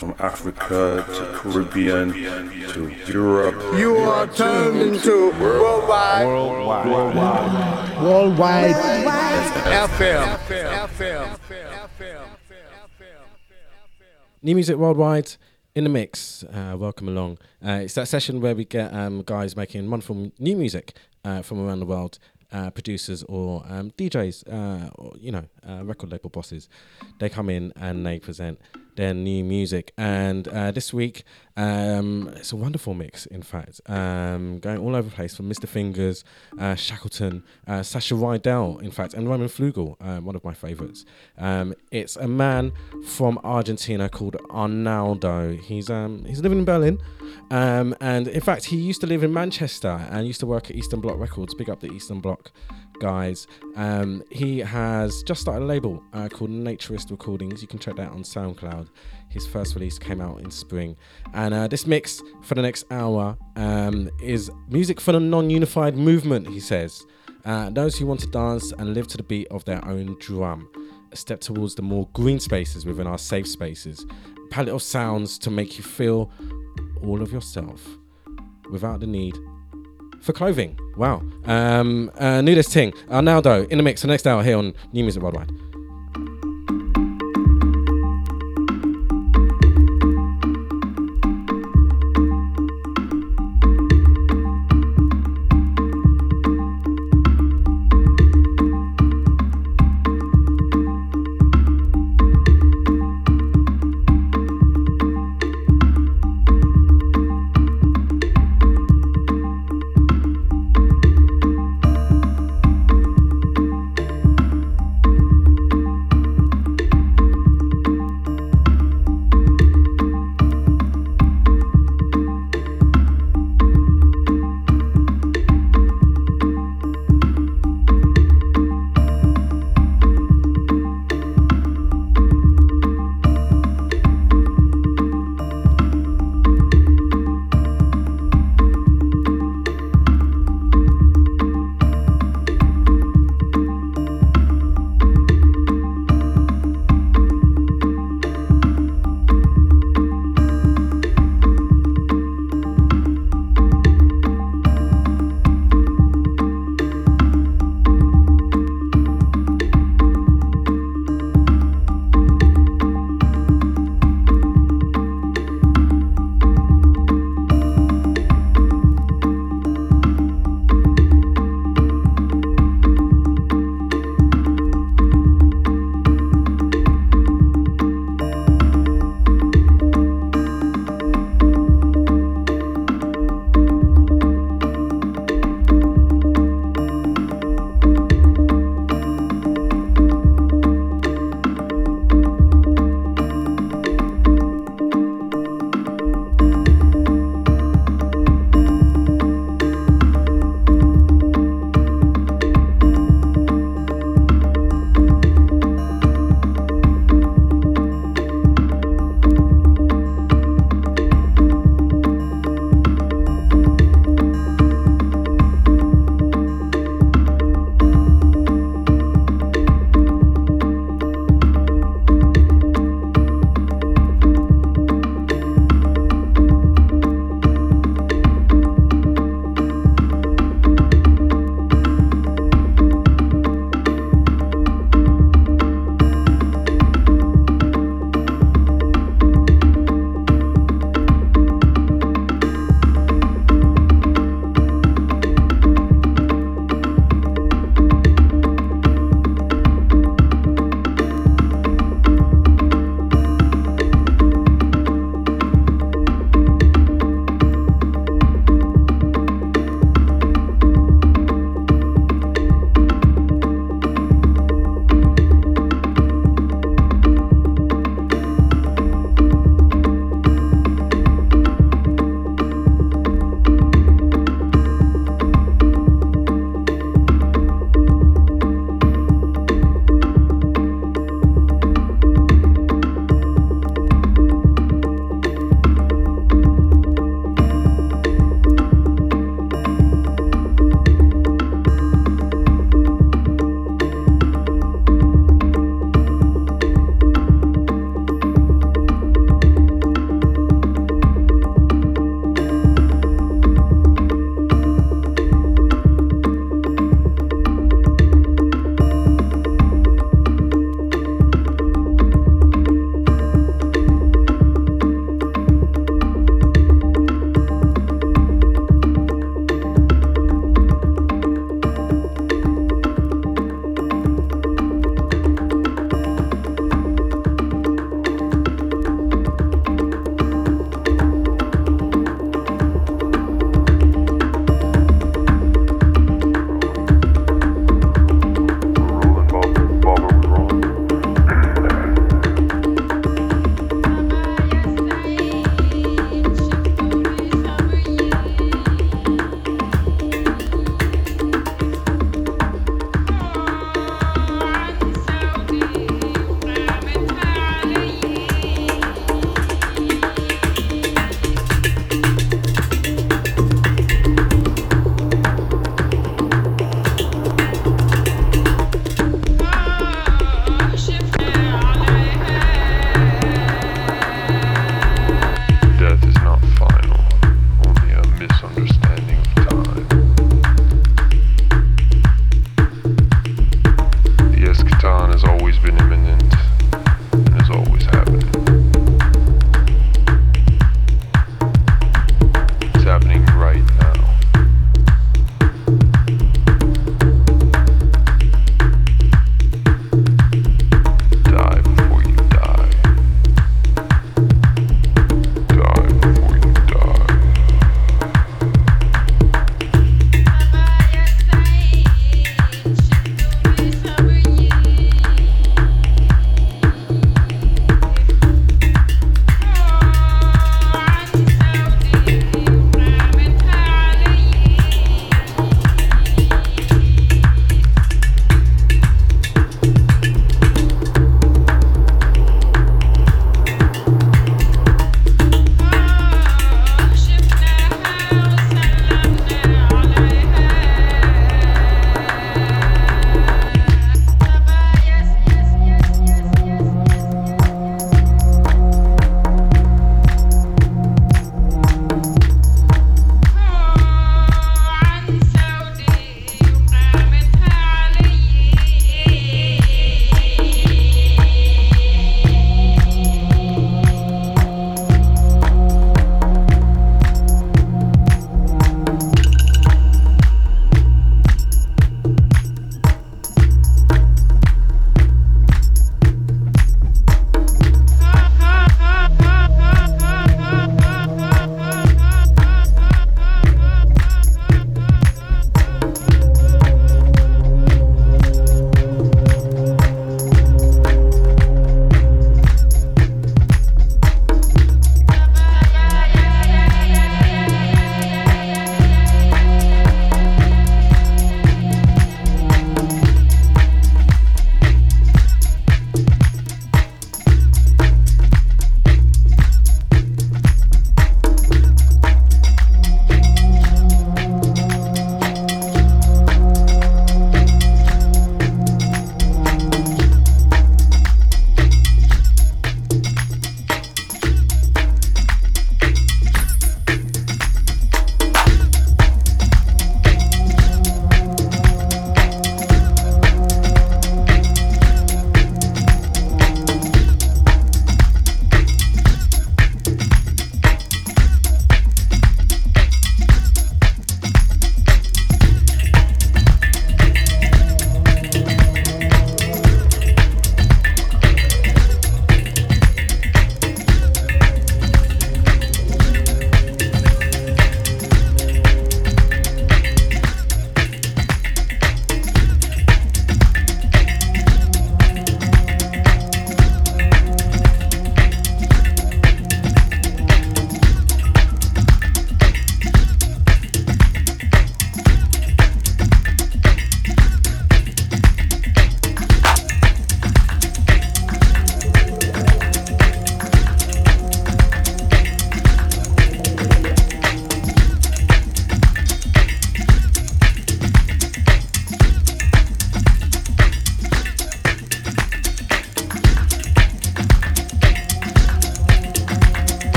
from Africa to Caribbean to Europe. You are turned into worldwide. Worldwide. Worldwide. Worldwide. FM. New music worldwide in the mix. Uh, welcome along. Uh, it's that session where we get um, guys making wonderful new music uh, from around the world. Uh, producers or um, DJs, uh, or you know, uh, record label bosses, they come in and they present their new music. And uh, this week, um, it's a wonderful mix, in fact, um, going all over the place from Mr. Fingers, uh, Shackleton, uh, Sasha Rydell, in fact, and Roman Flugel, uh, one of my favorites. Um, it's a man from Argentina called Arnaldo. He's um, he's living in Berlin, um, and in fact, he used to live in Manchester and used to work at Eastern Bloc Records. Big up the Eastern Bloc guys. Um, he has just started a label uh, called Naturist Recordings. You can check that on SoundCloud. His first release came out in spring. And uh, this mix for the next hour um, is music for the non unified movement, he says. Uh, those who want to dance and live to the beat of their own drum. A step towards the more green spaces within our safe spaces. Palette of sounds to make you feel all of yourself without the need for clothing. Wow. Um, uh, Nudist Ting, Arnaldo in the mix for the next hour here on New Music Worldwide.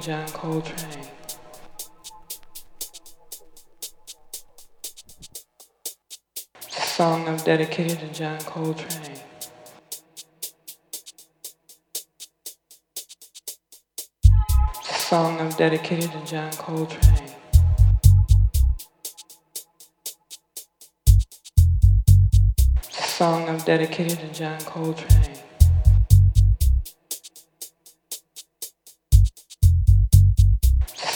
John Coltrane. Song I've dedicated to John Coltrane. A Song I've dedicated to John Coltrane. A Song I've dedicated to John Coltrane.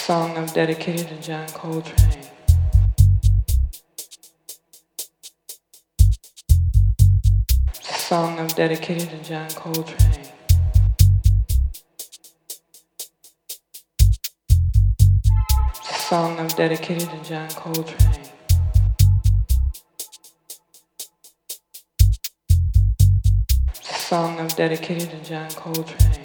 Song I'm dedicated to John Coltrane. Song I'm dedicated to John Coltrane. Song I'm dedicated to John Coltrane. Song I've dedicated to John Coltrane.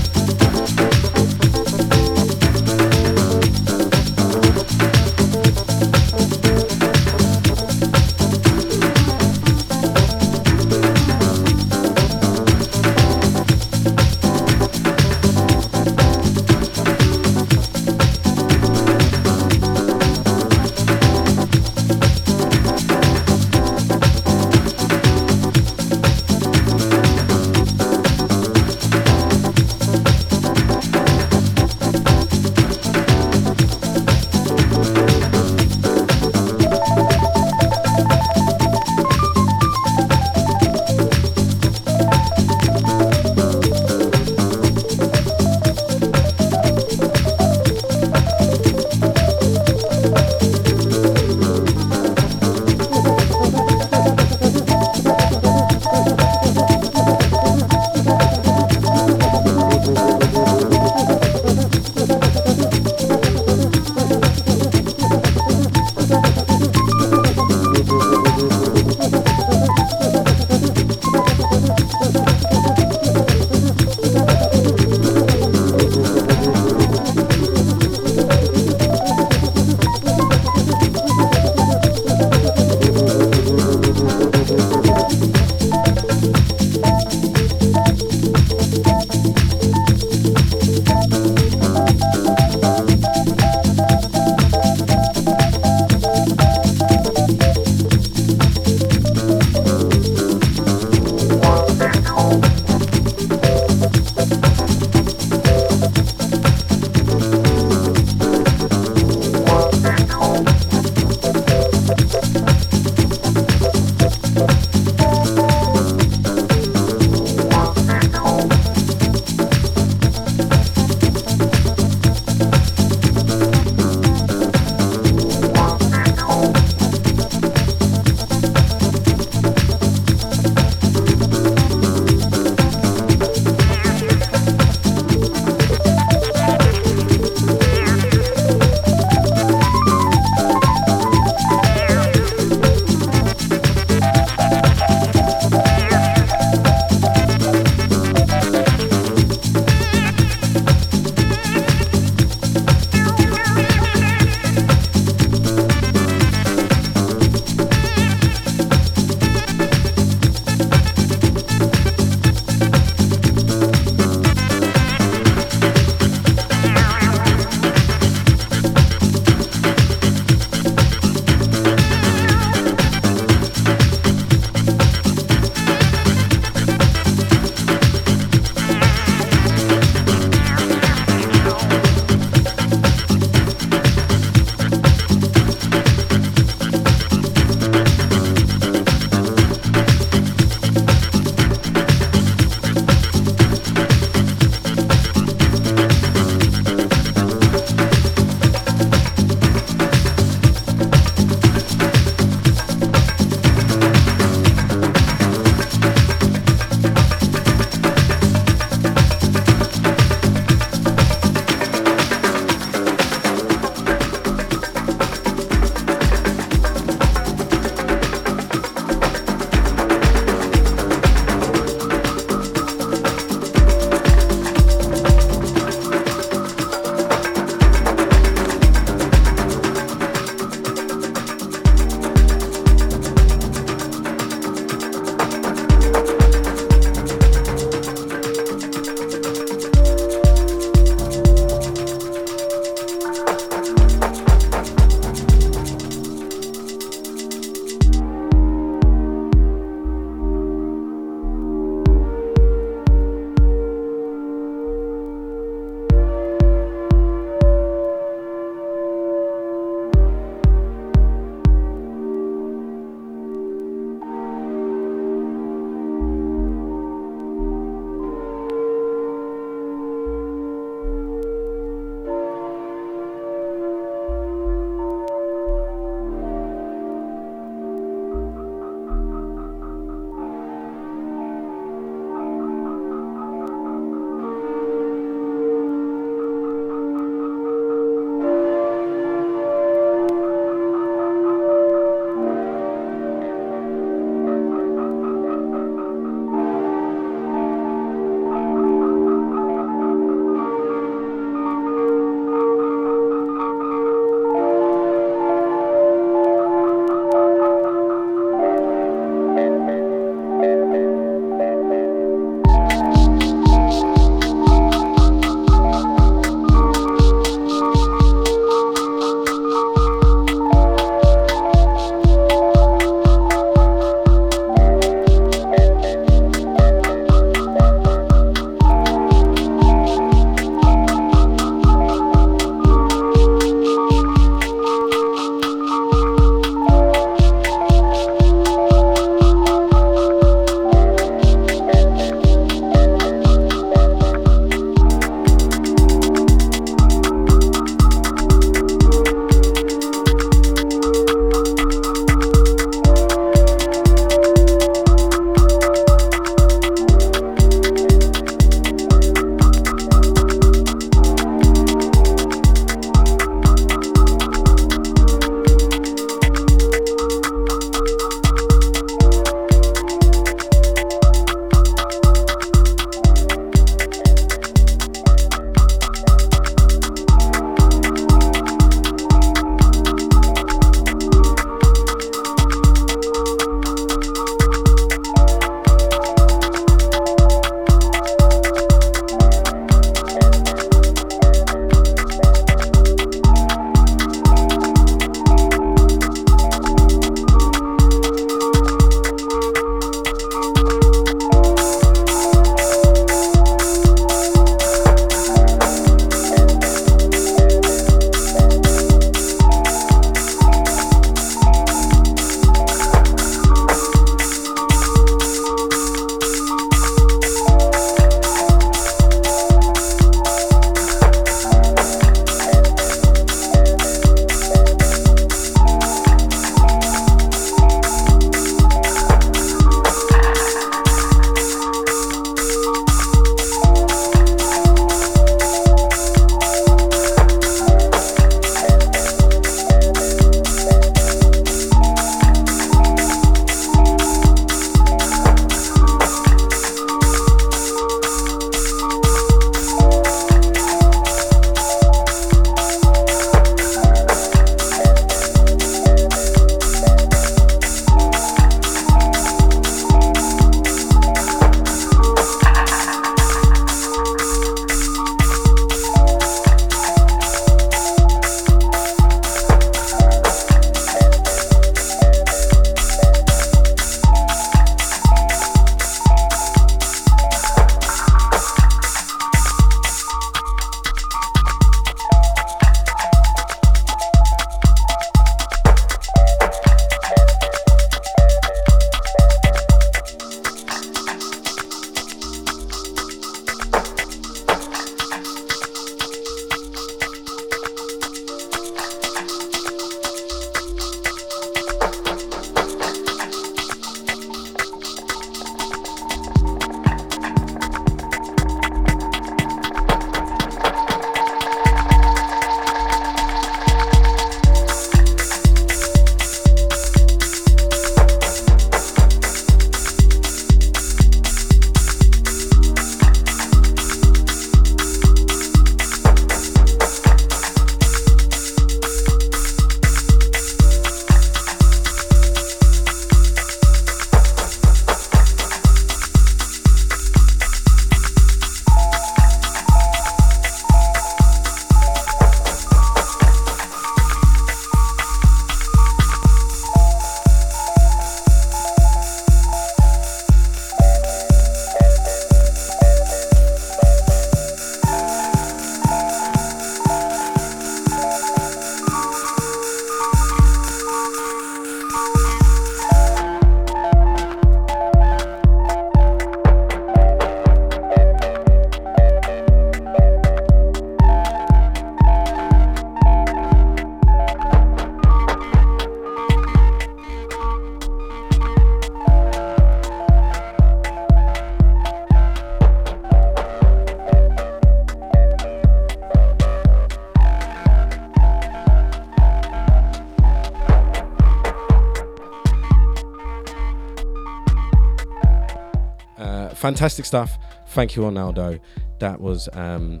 Fantastic stuff. Thank you, Arnaldo. That was um,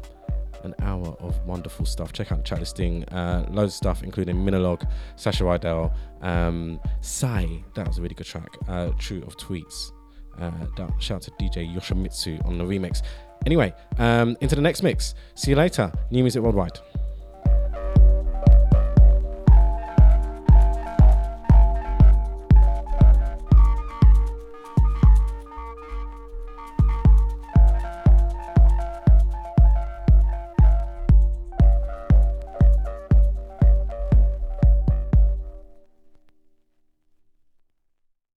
an hour of wonderful stuff. Check out the chat listing. Uh, loads of stuff, including Minolog, Sasha Rydell, um, Sai. That was a really good track. Uh, True of Tweets. Uh, shout out to DJ Yoshimitsu on the remix. Anyway, um, into the next mix. See you later. New Music Worldwide.